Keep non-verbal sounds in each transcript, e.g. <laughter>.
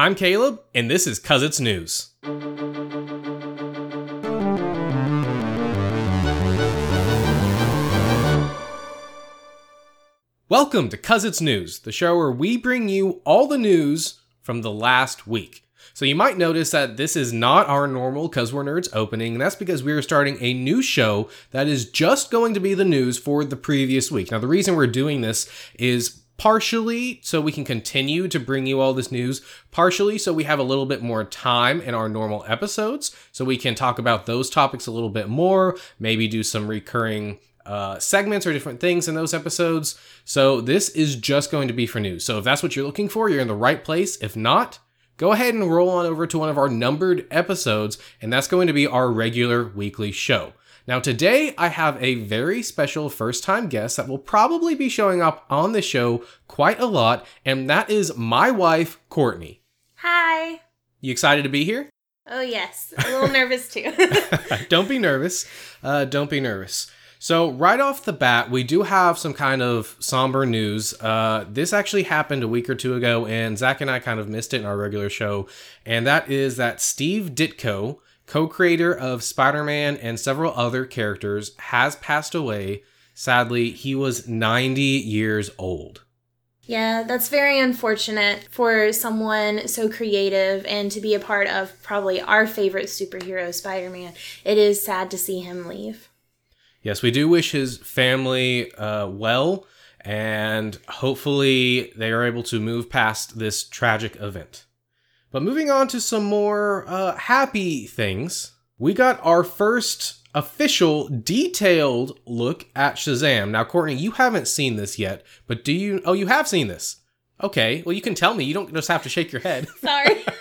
I'm Caleb, and this is Cuz It's News. Welcome to Cuz It's News, the show where we bring you all the news from the last week. So you might notice that this is not our normal Cuz We're Nerds opening, and that's because we are starting a new show that is just going to be the news for the previous week. Now, the reason we're doing this is partially so we can continue to bring you all this news, partially so we have a little bit more time in our normal episodes, so we can talk about those topics a little bit more, maybe do some recurring uh, segments or different things in those episodes. So this is just going to be for news. So if that's what you're looking for, you're in the right place. If not, go ahead and roll on over to one of our numbered episodes, and that's going to be our regular weekly show. Now, today I have a very special first time guest that will probably be showing up on the show quite a lot, and that is my wife, Courtney. Hi. You excited to be here? Oh, yes. A little <laughs> nervous too. <laughs> don't be nervous. Uh, don't be nervous. So, right off the bat, we do have some kind of somber news. Uh, this actually happened a week or two ago, and Zach and I kind of missed it in our regular show. And that is that Steve Ditko, co creator of Spider Man and several other characters, has passed away. Sadly, he was 90 years old. Yeah, that's very unfortunate for someone so creative and to be a part of probably our favorite superhero, Spider Man. It is sad to see him leave. Yes, we do wish his family uh, well, and hopefully they are able to move past this tragic event. But moving on to some more uh, happy things, we got our first official detailed look at Shazam. Now, Courtney, you haven't seen this yet, but do you? Oh, you have seen this. Okay, well, you can tell me. You don't just have to shake your head. <laughs> Sorry. <laughs>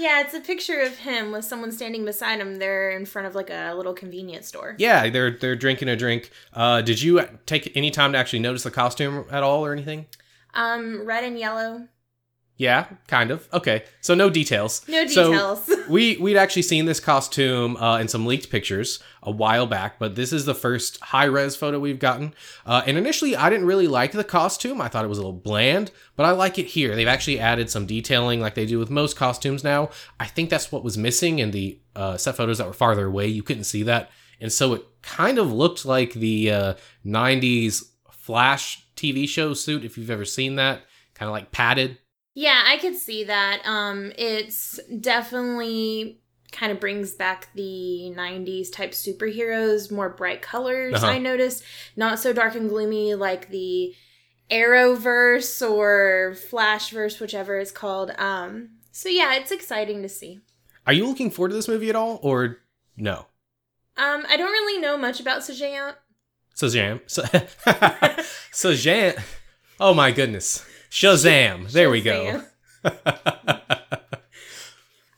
Yeah, it's a picture of him with someone standing beside him. They're in front of like a little convenience store. Yeah, they're they're drinking a drink. Uh, did you take any time to actually notice the costume at all or anything? Um, red and yellow. Yeah, kind of. Okay, so no details. No details. So <laughs> we we'd actually seen this costume uh, in some leaked pictures a while back, but this is the first high res photo we've gotten. Uh, and initially, I didn't really like the costume. I thought it was a little bland, but I like it here. They've actually added some detailing, like they do with most costumes now. I think that's what was missing in the uh, set photos that were farther away. You couldn't see that, and so it kind of looked like the '90s uh, Flash TV show suit. If you've ever seen that, kind of like padded. Yeah, I could see that. Um, it's definitely kind of brings back the 90s type superheroes, more bright colors, uh-huh. I noticed. Not so dark and gloomy like the Arrowverse or Flashverse, whichever it's called. Um, so yeah, it's exciting to see. Are you looking forward to this movie at all, or no? Um, I don't really know much about Shazam. Shazam. Shazam. <laughs> Oh my goodness. Shazam. There we go. <laughs>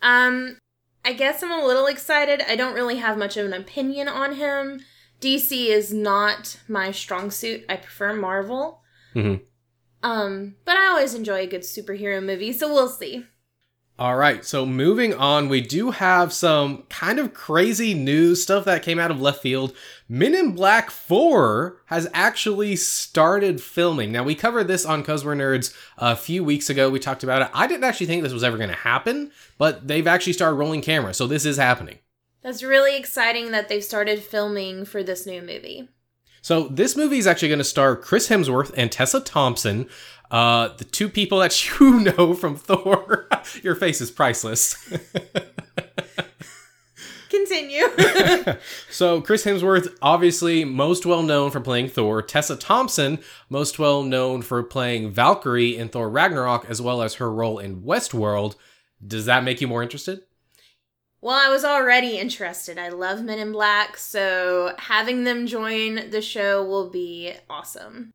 um, I guess I'm a little excited. I don't really have much of an opinion on him. DC is not my strong suit. I prefer Marvel. Mm-hmm. Um, but I always enjoy a good superhero movie, so we'll see. All right, so moving on, we do have some kind of crazy news stuff that came out of left field. Men in Black 4 has actually started filming. Now, we covered this on Cuz We're Nerds a few weeks ago. We talked about it. I didn't actually think this was ever going to happen, but they've actually started rolling camera, so this is happening. That's really exciting that they've started filming for this new movie. So this movie is actually going to star Chris Hemsworth and Tessa Thompson, uh, the two people that <laughs> you know from Thor. <laughs> Your face is priceless. <laughs> Continue. so Chris Hemsworth, obviously most well known for playing Thor. Tessa Thompson, most well known for playing Valkyrie in Thor Ragnarok, as well as her role in Westworld. Does that make you more interested? Well, I was already interested. I love Men in Black, so having them join the show will be awesome.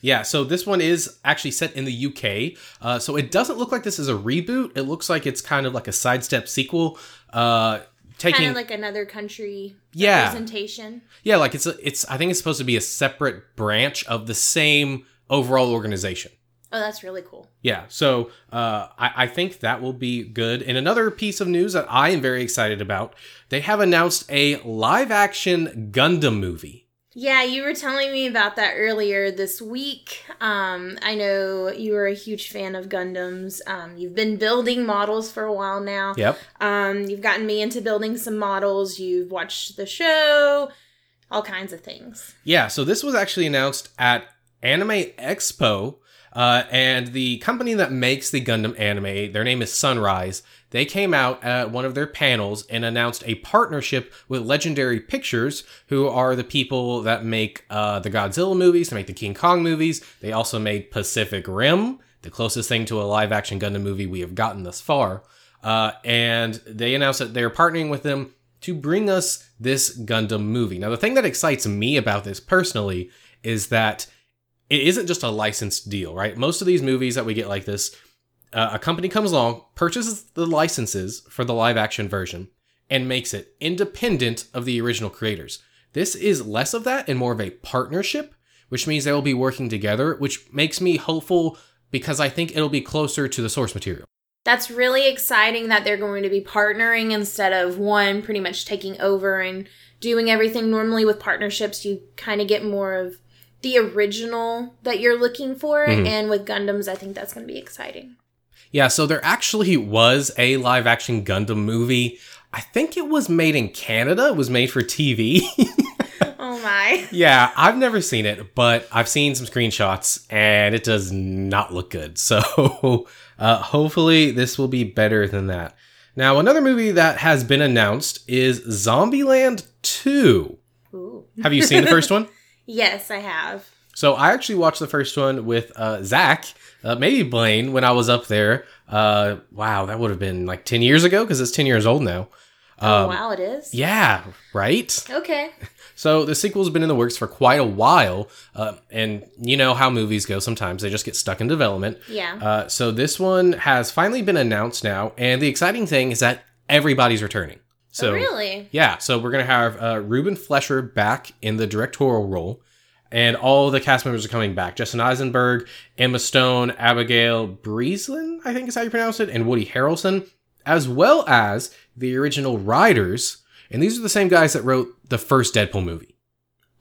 Yeah, so this one is actually set in the UK. Uh, so it doesn't look like this is a reboot. It looks like it's kind of like a sidestep sequel. Uh, taking kind of like another country yeah. representation. Yeah, like it's a, it's. I think it's supposed to be a separate branch of the same overall organization. Oh, that's really cool. Yeah, so uh, I, I, think that will be good. And another piece of news that I am very excited about they have announced a live action Gundam movie. Yeah, you were telling me about that earlier this week. Um, I know you were a huge fan of Gundams. Um, you've been building models for a while now. Yep. Um, you've gotten me into building some models. You've watched the show, all kinds of things. Yeah, so this was actually announced at Anime Expo, uh, and the company that makes the Gundam anime, their name is Sunrise. They came out at one of their panels and announced a partnership with Legendary Pictures, who are the people that make uh, the Godzilla movies, they make the King Kong movies. They also made Pacific Rim, the closest thing to a live action Gundam movie we have gotten thus far. Uh, and they announced that they're partnering with them to bring us this Gundam movie. Now, the thing that excites me about this personally is that it isn't just a licensed deal, right? Most of these movies that we get like this, uh, a company comes along, purchases the licenses for the live action version, and makes it independent of the original creators. This is less of that and more of a partnership, which means they will be working together, which makes me hopeful because I think it'll be closer to the source material. That's really exciting that they're going to be partnering instead of one pretty much taking over and doing everything. Normally, with partnerships, you kind of get more of the original that you're looking for. Mm-hmm. And with Gundams, I think that's going to be exciting. Yeah, so there actually was a live action Gundam movie. I think it was made in Canada. It was made for TV. <laughs> oh my. <laughs> Yeah, I've never seen it, but I've seen some screenshots and it does not look good. <laughs> So uh, hopefully this will be better than that. Now, another movie that has been announced is Zombieland 2. Ooh. Have you seen the first one? Yes, I have. So I actually watched the first one with uh, Zach, uh, maybe Blaine, when I was up there. Uh, wow, that would have been like 10 years ago because it's 10 years old now. Oh, um, oh, wow, it is? Yeah, right? Okay. <laughs> So the sequel's been in the works for quite a while, uh, and you know how movies go sometimes. They just get stuck in development. Yeah. Uh, so this one has finally been announced now, and the exciting thing is that everybody's returning. So oh, really, yeah. So we're gonna have uh, Ruben Fleischer back in the directorial role, and all the cast members are coming back: Justin Eisenberg, Emma Stone, Abigail Breslin, I think is how you pronounce it, and Woody Harrelson, as well as the original writers. And these are the same guys that wrote the first Deadpool movie.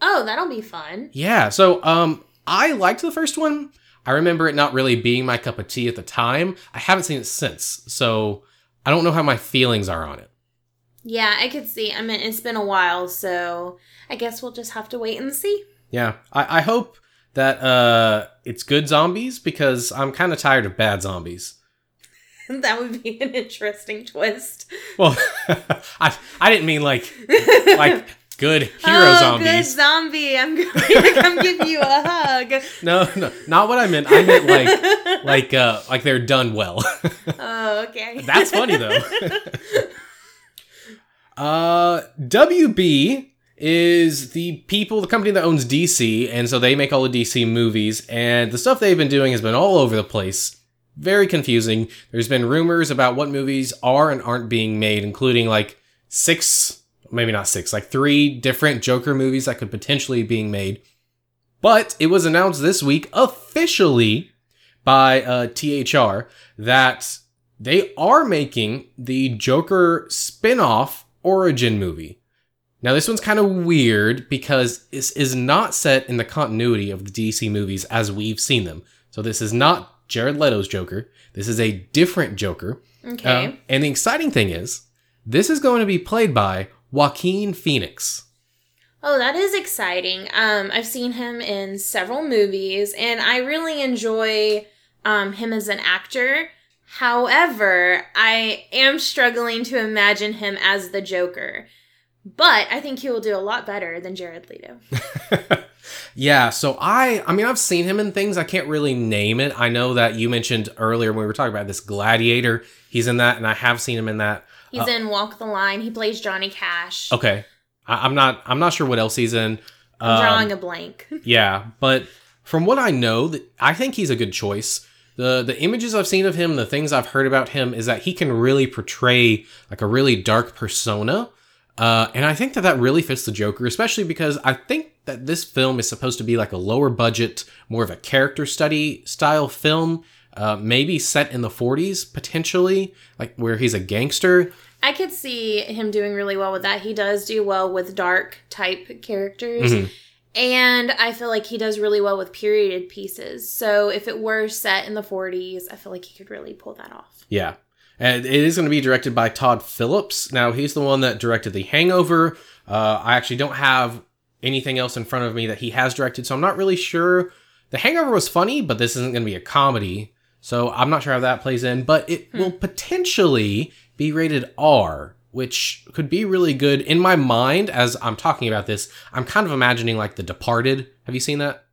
Oh, that'll be fun. Yeah. So, um, I liked the first one. I remember it not really being my cup of tea at the time. I haven't seen it since, so I don't know how my feelings are on it. Yeah, I could see. I mean, it's been a while, so I guess we'll just have to wait and see. Yeah, I, I hope that uh, it's good zombies because I'm kind of tired of bad zombies. <laughs> that would be an interesting twist. Well, <laughs> I I didn't mean like <laughs> like good hero oh, zombies. Good zombie! I'm going to come give you a hug. No, no, not what I meant. I meant like like uh like they're done well. oh, okay. That's funny though. Uh, WB is the people, the company that owns DC, and so they make all the DC movies, and the stuff they've been doing has been all over the place. Very confusing. There's been rumors about what movies are and aren't being made, including like six, maybe not six, like three different Joker movies that could potentially be being made. But it was announced this week officially by uh, THR that they are making the Joker spin-off origin movie. Now, this one's kind of weird because this is not set in the continuity of the DC movies as we've seen them. So, this is not Jared Leto's Joker. This is a different Joker. Okay. Uh, and the exciting thing is, this is going to be played by Joaquin Phoenix. Oh, that is exciting. Um, I've seen him in several movies, and I really enjoy um, him as an actor. However, I am struggling to imagine him as the Joker. But I think he will do a lot better than Jared Leto. <laughs> yeah, so I I mean I've seen him in things I can't really name it. I know that you mentioned earlier when we were talking about this Gladiator, he's in that and I have seen him in that. He's uh, in Walk the Line. He plays Johnny Cash. Okay. I, am not I'm not sure what else he's in. I'm um, drawing a blank. <laughs> yeah, but from what I know, I think he's a good choice the the images I've seen of him, the things I've heard about him, is that he can really portray like a really dark persona, uh, and I think that that really fits the Joker, especially because I think that this film is supposed to be like a lower budget, more of a character study style film, uh, maybe set in the 40s potentially, like where he's a gangster. I could see him doing really well with that. He does do well with dark type characters. Mm-hmm. And I feel like he does really well with period pieces. So if it were set in the 40s, I feel like he could really pull that off. Yeah. And it is going to be directed by Todd Phillips. Now, he's the one that directed The Hangover. Uh, I actually don't have anything else in front of me that he has directed, so I'm not really sure. The Hangover was funny, but this isn't going to be a comedy. So I'm not sure how that plays in, but it hmm. will potentially be rated R, which could be really good. In my mind, as I'm talking about this, I'm kind of imagining like The Departed. Have you seen that?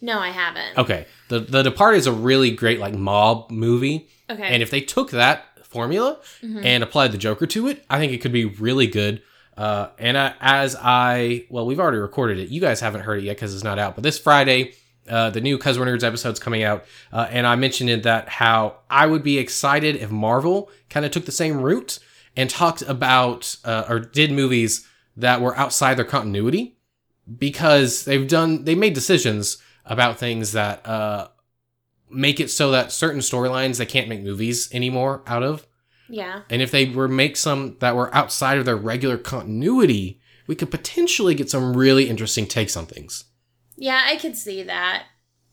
No, I haven't. Okay. The The Departed is a really great like mob movie. Okay. And if they took that formula mm-hmm. and applied the Joker to it, I think it could be really good. Uh, and I, as I, well, we've already recorded it. You guys haven't heard it yet because it's not out. But this Friday, uh, the new Cuz We're Nerds episode's coming out, uh, and I mentioned in that how I would be excited if Marvel kind of took the same route and talked about uh, or did movies that were outside their continuity because they've done they made decisions about things that uh, make it so that certain storylines they can't make movies anymore out of. Yeah. And if they were make some that were outside of their regular continuity, we could potentially get some really interesting takes on things. Yeah, I could see that.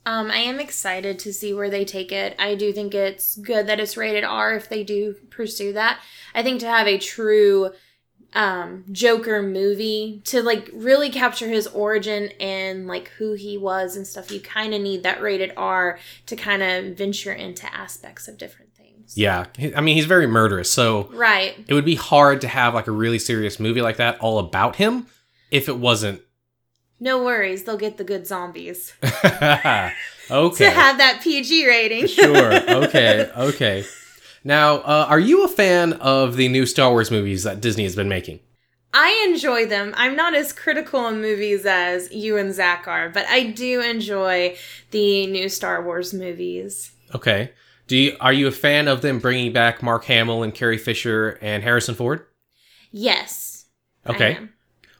Um, I am excited to see where they take it. I do think it's good that it's rated R if they do pursue that. I think to have a true um, Joker movie to like really capture his origin and like who he was and stuff, you kind of need that rated R to kind of venture into aspects of different things. Yeah, I mean he's very murderous, so right. It would be hard to have like a really serious movie like that all about him if it wasn't no worries, they'll get the good zombies. <laughs> okay. To have that PG rating. sure. Okay. <laughs> Okay. Now, uh, are you a fan of the new Star Wars movies that Disney has been making? I enjoy them. I'm not as critical on movies as you and Zach are, but I do enjoy the new Star Wars movies. Okay. Do you, are you a fan of them bringing back Mark Hamill and Carrie Fisher and Harrison Ford? Yes. Okay.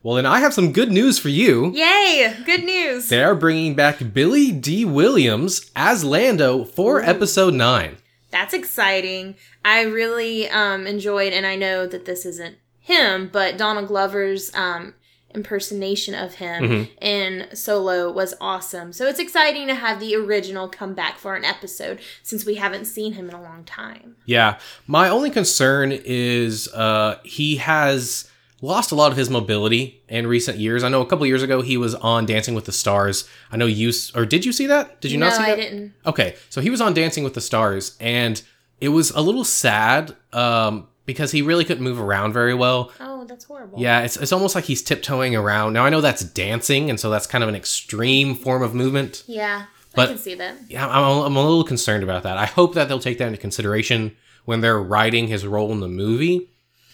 Well, then I have some good news for you. Yay! Good news. They are bringing back Billy Dee Williams as Lando for Ooh. episode 9. That's exciting. I really um, enjoyed, and I know that this isn't him, but Donald Glover's um, impersonation of him mm-hmm. in Solo was awesome. So it's exciting to have the original come back for an episode since we haven't seen him in a long time. Yeah. My only concern is uh, he has lost a lot of his mobility in recent years. I know a couple years ago he was on Dancing with the Stars. I know you or did you see that? Did you no, not see that? I didn't. Okay, so he was on Dancing with the Stars, and it was a little sad um, because he really couldn't move around very well. Oh, that's horrible. Yeah, it's it's almost like he's tiptoeing around. Now I know that's dancing, and so that's kind of an extreme form of movement. Yeah, but, I can see that. Yeah, I'm, I'm a little concerned about that. I hope that they'll take that into consideration when they're writing his role in the movie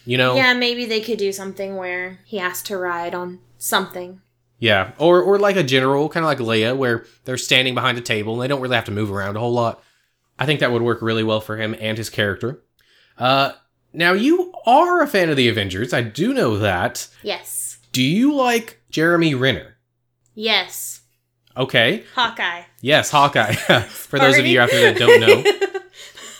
you know? Yeah, maybe they could do something where he has to ride on something. Yeah, or or like a general, kind of like Leia, where they're standing behind a table and they don't really have to move around a whole lot. I think that would work really well for him and his character. Uh, now you are a fan of the Avengers. I do know that. Yes. Do you like Jeremy Renner? Yes. Okay. Hawkeye. Yes, Hawkeye. <laughs> for those of you out there that don't know. <laughs>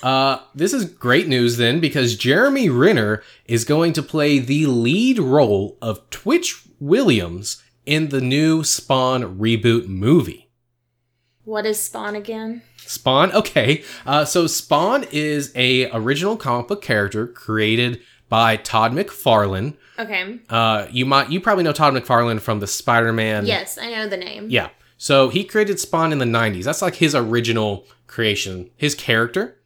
Uh, this is great news then because Jeremy Renner is going to play the lead role of Twitch Williams in the new Spawn reboot movie. What is Spawn again? Spawn, <laughs> okay. Uh, so Spawn is a original comic book character created by Todd McFarlane. Okay. Uh, you might you probably know Todd McFarlane from the Spider-Man. Yes, I know the name. Yeah. So he created Spawn in the 90s. That's like his original creation. His character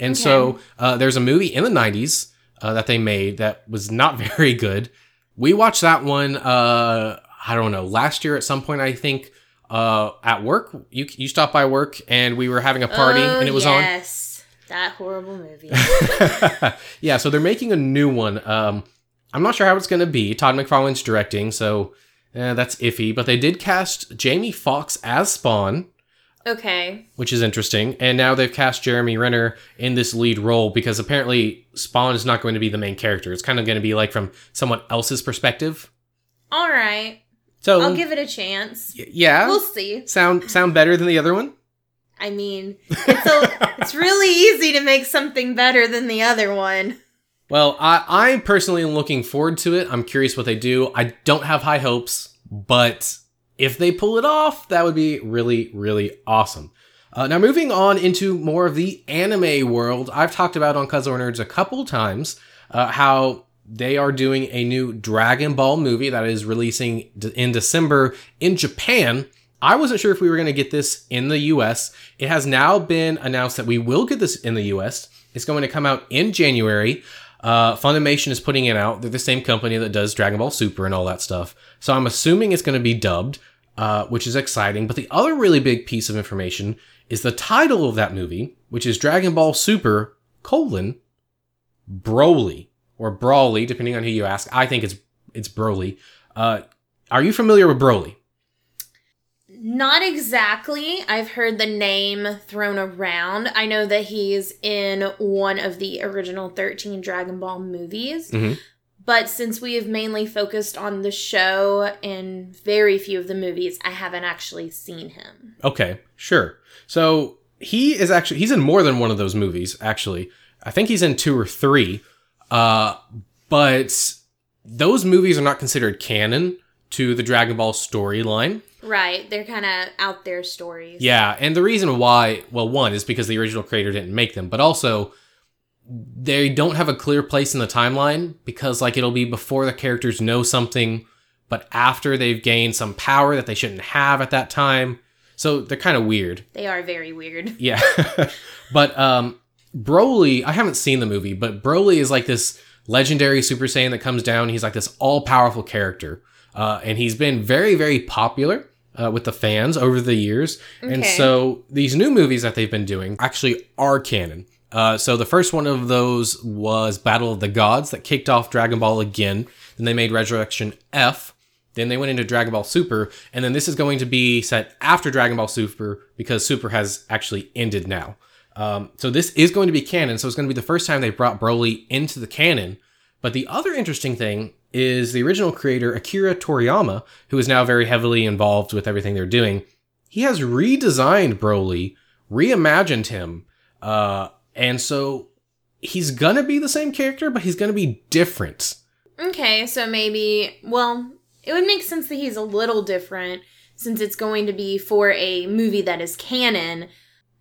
and okay. so uh, there's a movie in the 90s uh, that they made that was not <laughs> very good. We watched that one, uh, I don't know, last year at some point, I think, uh, at work. You, you stopped by work and we were having a party oh, and it was yes. on. Yes, that horrible movie. <laughs> yeah, so they're making a new one. Um, I'm not sure how it's going to be. Todd McFarlane's directing, so eh, that's iffy. But they did cast Jamie Foxx as Spawn. Okay. Which is interesting. And now they've cast Jeremy Renner in this lead role because apparently Spawn is not going to be the main character. It's kind of going to be like from someone else's perspective. All right. So I'll give it a chance. Y- yeah. We'll see. Sound sound better than the other one? I mean, it's a, it's really easy to make something better than the other one. Well, I I personally am looking forward to it. I'm curious what they do. I don't have high hopes, but if they pull it off, that would be really, really awesome. Uh, now, moving on into more of the anime world, I've talked about on Cuz Nerds a couple times uh, how they are doing a new Dragon Ball movie that is releasing in December in Japan. I wasn't sure if we were going to get this in the US. It has now been announced that we will get this in the US. It's going to come out in January. Uh, Funimation is putting it out. They're the same company that does Dragon Ball Super and all that stuff. So I'm assuming it's going to be dubbed, uh, which is exciting. But the other really big piece of information is the title of that movie, which is Dragon Ball Super colon Broly or Brawly, depending on who you ask. I think it's it's Broly. Uh, are you familiar with Broly? Not exactly. I've heard the name thrown around. I know that he's in one of the original 13 Dragon Ball movies. Mm-hmm. But since we have mainly focused on the show and very few of the movies, I haven't actually seen him. Okay, sure. So he is actually he's in more than one of those movies, actually. I think he's in two or three. Uh, but those movies are not considered canon to the Dragon Ball storyline. Right. They're kind of out there stories. Yeah. And the reason why, well, one is because the original creator didn't make them, but also they don't have a clear place in the timeline because, like, it'll be before the characters know something, but after they've gained some power that they shouldn't have at that time. So they're kind of weird. They are very weird. Yeah. <laughs> but um, Broly, I haven't seen the movie, but Broly is like this legendary Super Saiyan that comes down. He's like this all powerful character. Uh, and he's been very, very popular uh, with the fans over the years. Okay. And so these new movies that they've been doing actually are canon. Uh, so the first one of those was Battle of the Gods that kicked off Dragon Ball again. Then they made Resurrection F. Then they went into Dragon Ball Super. And then this is going to be set after Dragon Ball Super because Super has actually ended now. Um, so this is going to be canon. So it's going to be the first time they brought Broly into the canon. But the other interesting thing is the original creator Akira Toriyama, who is now very heavily involved with everything they're doing. He has redesigned Broly, reimagined him, uh, and so he's gonna be the same character, but he's gonna be different. Okay, so maybe, well, it would make sense that he's a little different since it's going to be for a movie that is canon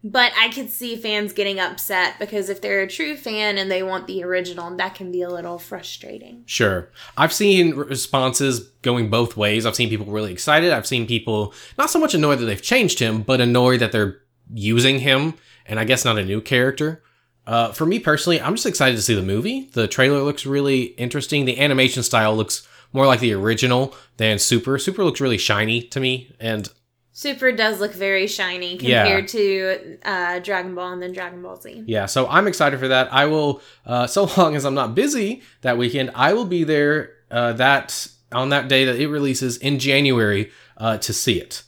but I could see fans getting upset because if they're a true fan and they want the original, that can be a little frustrating. Sure. I've seen responses going both ways. I've seen people really excited. I've seen people not so much annoyed that they've changed him, but annoyed that they're using him and I guess not a new character. Uh, for me personally, I'm just excited to see the movie. The trailer looks really interesting. The animation style looks more like the original than Super. Super looks really shiny to me, and Super does look very shiny compared yeah. to uh, Dragon Ball and then Dragon Ball Z. Yeah, so I'm excited for that. I will, uh, <laughs> so long as I'm not busy that weekend, I will be there uh, that on that day that it releases in January uh, to see it.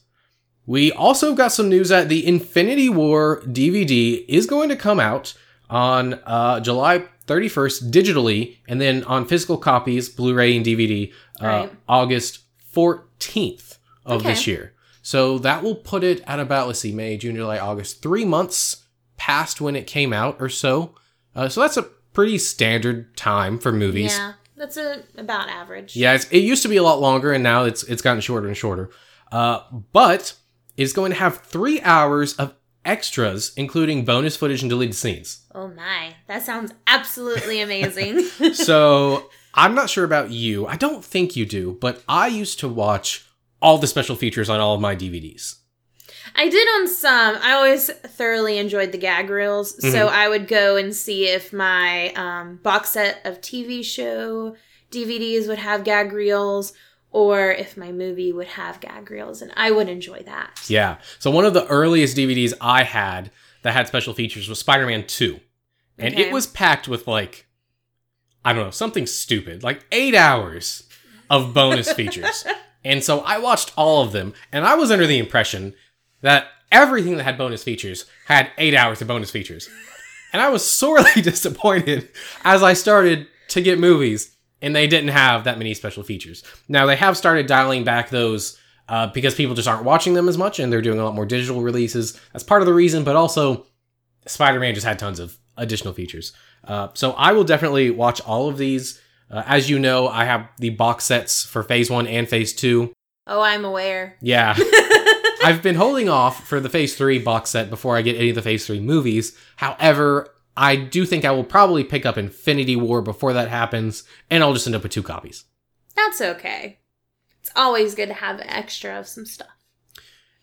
We also got some news that the Infinity War DVD is going to come out on uh, July 31st digitally, and then on physical copies, Blu-ray and DVD, uh, right. August 14th of okay. this year. So that will put it at about, let's see, May, June, July, August, three months past when it came out or so. Uh, so that's a pretty standard time for movies. Yeah, that's a, about average. Yeah, it used to be a lot longer, and now it's it's gotten shorter and shorter. Uh, but it's going to have three hours of extras, including bonus footage and deleted scenes. Oh my, that sounds absolutely <laughs> amazing. so <laughs> I'm not sure about you. I don't think you do, but I used to watch all the special features on all of my DVDs. I did on some. I always thoroughly enjoyed the gag reels, mm-hmm. so I would go and see if my um, box set of TV show DVDs would have gag reels, or if my movie would have gag reels, and I would enjoy that. Yeah. So one of the earliest DVDs I had that had special features was Spider-Man Two, and okay. it was packed with like, I don't know, something stupid, like eight hours of bonus <laughs> features. And so I watched all of them, and I was under the impression that everything that had bonus features had eight hours of bonus features. And I was sorely <laughs> disappointed as I started to get movies, and they didn't have that many special features. Now, they have started dialing back those uh, because people just aren't watching them as much, and they're doing a lot more digital releases. That's part of the reason, but also Spider Man just had tons of additional features. Uh, so I will definitely watch all of these. Uh, as you know, I have the box sets for Phase 1 and Phase 2. Oh, I'm aware. Yeah. <laughs> I've been holding off for the Phase 3 box set before I get any of the Phase 3 movies. However, I do think I will probably pick up Infinity War before that happens, and I'll just end up with two copies. That's okay. It's always good to have extra of some stuff.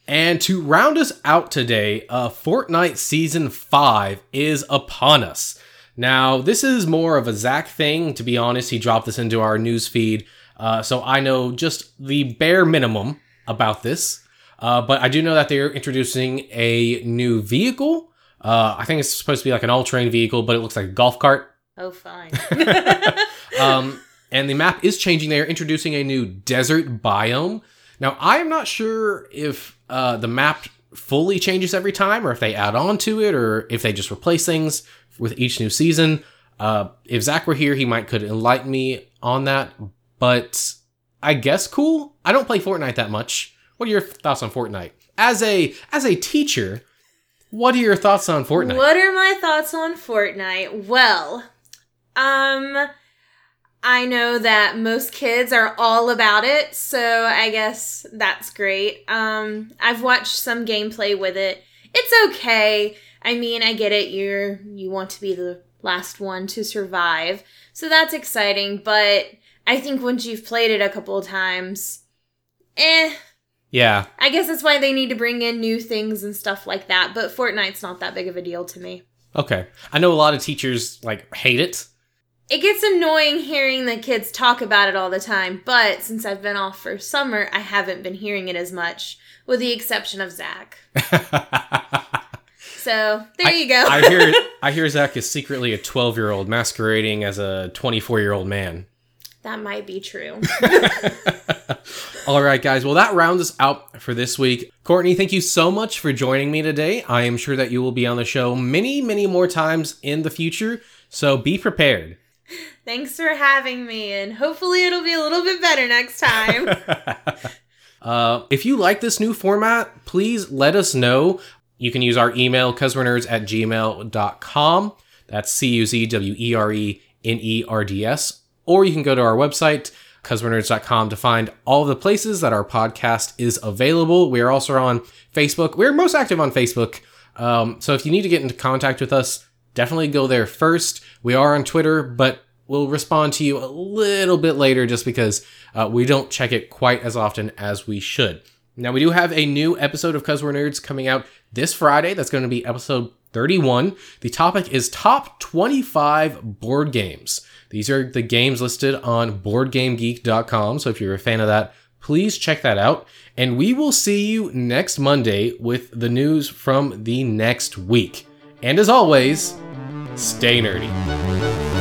And to round us out today, uh, Fortnite Season 5 is upon us. Now, this is more of a Zach thing. To be honest, he dropped this into our news feed, uh, so I know just the bare minimum about this. Uh, but I do know that they're introducing a new vehicle. Uh, I think it's supposed to be like an all-terrain vehicle, but it looks like a golf cart. Oh, fine. <laughs> um, and the map is changing. They're introducing a new desert biome. Now, I am not sure if uh, the map fully changes every time, or if they add on to it, or if they just replace things with each new season. Uh, if Zach were here, he might could enlighten me on that. But I guess cool. I don't play Fortnite that much. What are your thoughts on Fortnite? As a as a teacher, what are your thoughts on Fortnite? What are my thoughts on Fortnite? Well, um I know that most kids are all about it, so I guess that's great. Um I've watched some gameplay with it. It's okay. I mean, I get it. You're you want to be the last one to survive. So that's exciting, but I think once you've played it a couple of times, eh, yeah. I guess that's why they need to bring in new things and stuff like that. But Fortnite's not that big of a deal to me. Okay. I know a lot of teachers like hate it. It gets annoying hearing the kids talk about it all the time, but since I've been off for summer, I haven't been hearing it as much, with the exception of Zach. <laughs> so there I, you go. I hear <laughs> I hear Zach is secretly a twelve year old masquerading as a twenty four year old man. That might be true. <laughs> All right, guys. Well, that rounds us out for this week. Courtney, thank you so much for joining me today. I am sure that you will be on the show many, many more times in the future. So be prepared. Thanks for having me, and hopefully it'll be a little bit better next time. <laughs> uh, if you like this new format, please let us know. You can use our email, cuzwernerds at gmail.com. That's C U Z W E R E N E R D S or you can go to our website, cuzwernerds.com, to find all the places that our podcast is available. We are also on Facebook. We're most active on Facebook. Um, so if you need to get into contact with us, definitely go there first. We are on Twitter, but we'll respond to you a little bit later just because uh, we don't check it quite as often as we should. Now, we do have a new episode of Cuz We're Nerds coming out this Friday. That's going to be episode 31. The topic is top 25 board games. These are the games listed on BoardGameGeek.com. So if you're a fan of that, please check that out. And we will see you next Monday with the news from the next week. And as always, stay nerdy.